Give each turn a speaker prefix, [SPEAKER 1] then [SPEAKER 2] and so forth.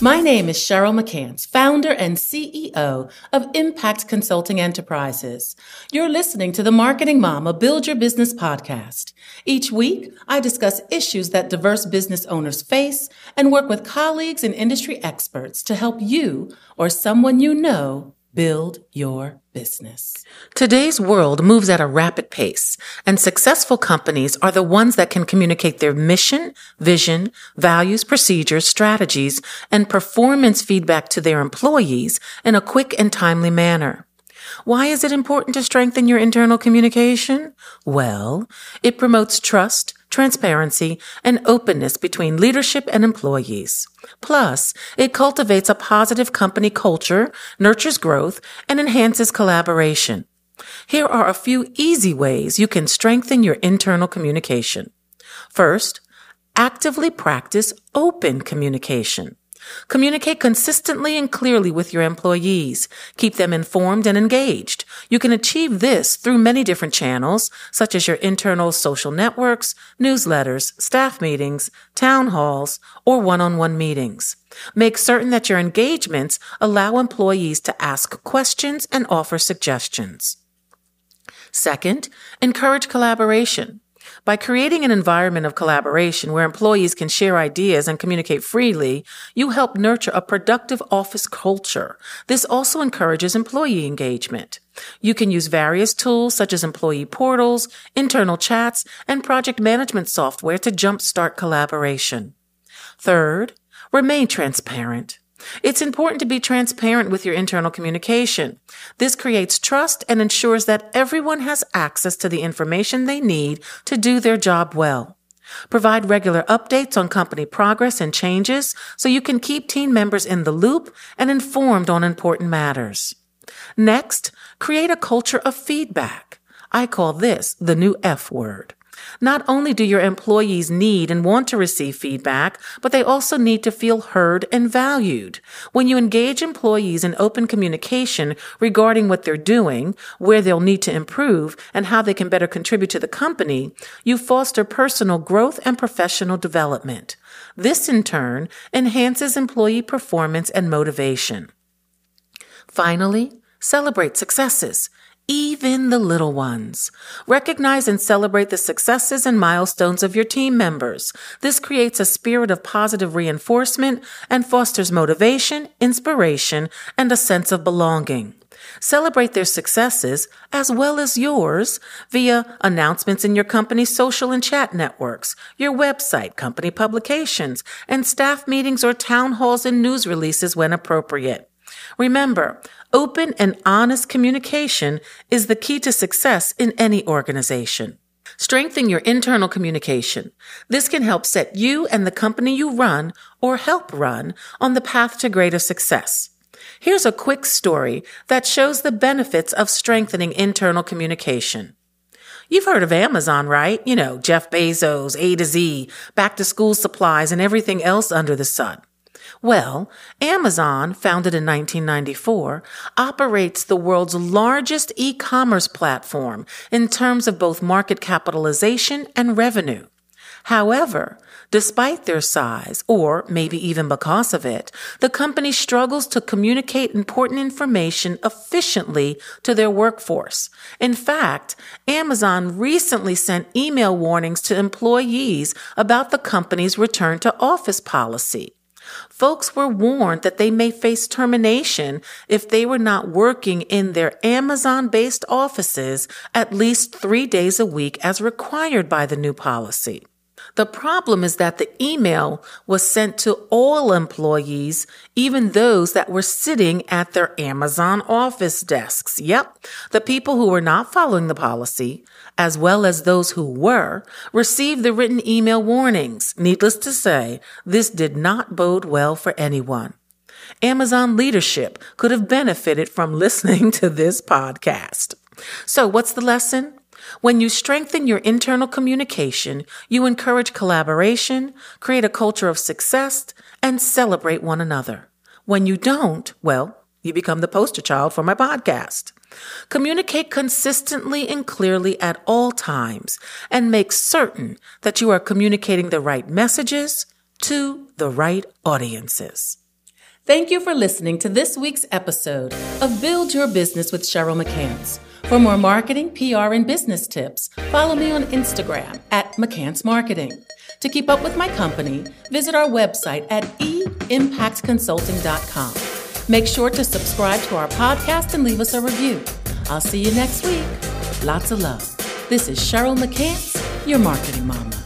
[SPEAKER 1] My name is Cheryl McCants, founder and CEO of Impact Consulting Enterprises. You're listening to the Marketing Mama Build Your Business podcast. Each week, I discuss issues that diverse business owners face and work with colleagues and industry experts to help you or someone you know build your business. Today's world moves at a rapid pace, and successful companies are the ones that can communicate their mission, vision, values, procedures, strategies, and performance feedback to their employees in a quick and timely manner. Why is it important to strengthen your internal communication? Well, it promotes trust, transparency, and openness between leadership and employees. Plus, it cultivates a positive company culture, nurtures growth, and enhances collaboration. Here are a few easy ways you can strengthen your internal communication. First, actively practice open communication. Communicate consistently and clearly with your employees. Keep them informed and engaged. You can achieve this through many different channels, such as your internal social networks, newsletters, staff meetings, town halls, or one-on-one meetings. Make certain that your engagements allow employees to ask questions and offer suggestions. Second, encourage collaboration. By creating an environment of collaboration where employees can share ideas and communicate freely, you help nurture a productive office culture. This also encourages employee engagement. You can use various tools such as employee portals, internal chats, and project management software to jumpstart collaboration. Third, remain transparent. It's important to be transparent with your internal communication. This creates trust and ensures that everyone has access to the information they need to do their job well. Provide regular updates on company progress and changes so you can keep team members in the loop and informed on important matters. Next, create a culture of feedback. I call this the new F word. Not only do your employees need and want to receive feedback, but they also need to feel heard and valued. When you engage employees in open communication regarding what they're doing, where they'll need to improve, and how they can better contribute to the company, you foster personal growth and professional development. This in turn enhances employee performance and motivation. Finally, celebrate successes even the little ones. Recognize and celebrate the successes and milestones of your team members. This creates a spirit of positive reinforcement and fosters motivation, inspiration, and a sense of belonging. Celebrate their successes as well as yours via announcements in your company's social and chat networks, your website, company publications, and staff meetings or town halls and news releases when appropriate. Remember, open and honest communication is the key to success in any organization. Strengthen your internal communication. This can help set you and the company you run or help run on the path to greater success. Here's a quick story that shows the benefits of strengthening internal communication. You've heard of Amazon, right? You know, Jeff Bezos, A to Z, back to school supplies, and everything else under the sun. Well, Amazon, founded in 1994, operates the world's largest e-commerce platform in terms of both market capitalization and revenue. However, despite their size, or maybe even because of it, the company struggles to communicate important information efficiently to their workforce. In fact, Amazon recently sent email warnings to employees about the company's return to office policy. Folks were warned that they may face termination if they were not working in their Amazon based offices at least three days a week as required by the new policy. The problem is that the email was sent to all employees, even those that were sitting at their Amazon office desks. Yep. The people who were not following the policy, as well as those who were, received the written email warnings. Needless to say, this did not bode well for anyone. Amazon leadership could have benefited from listening to this podcast. So what's the lesson? When you strengthen your internal communication, you encourage collaboration, create a culture of success, and celebrate one another. When you don't, well, you become the poster child for my podcast. Communicate consistently and clearly at all times and make certain that you are communicating the right messages to the right audiences. Thank you for listening to this week's episode of Build Your Business with Cheryl McCants. For more marketing, PR, and business tips, follow me on Instagram at McCants Marketing. To keep up with my company, visit our website at eimpactconsulting.com. Make sure to subscribe to our podcast and leave us a review. I'll see you next week. Lots of love. This is Cheryl McCants, your marketing mama.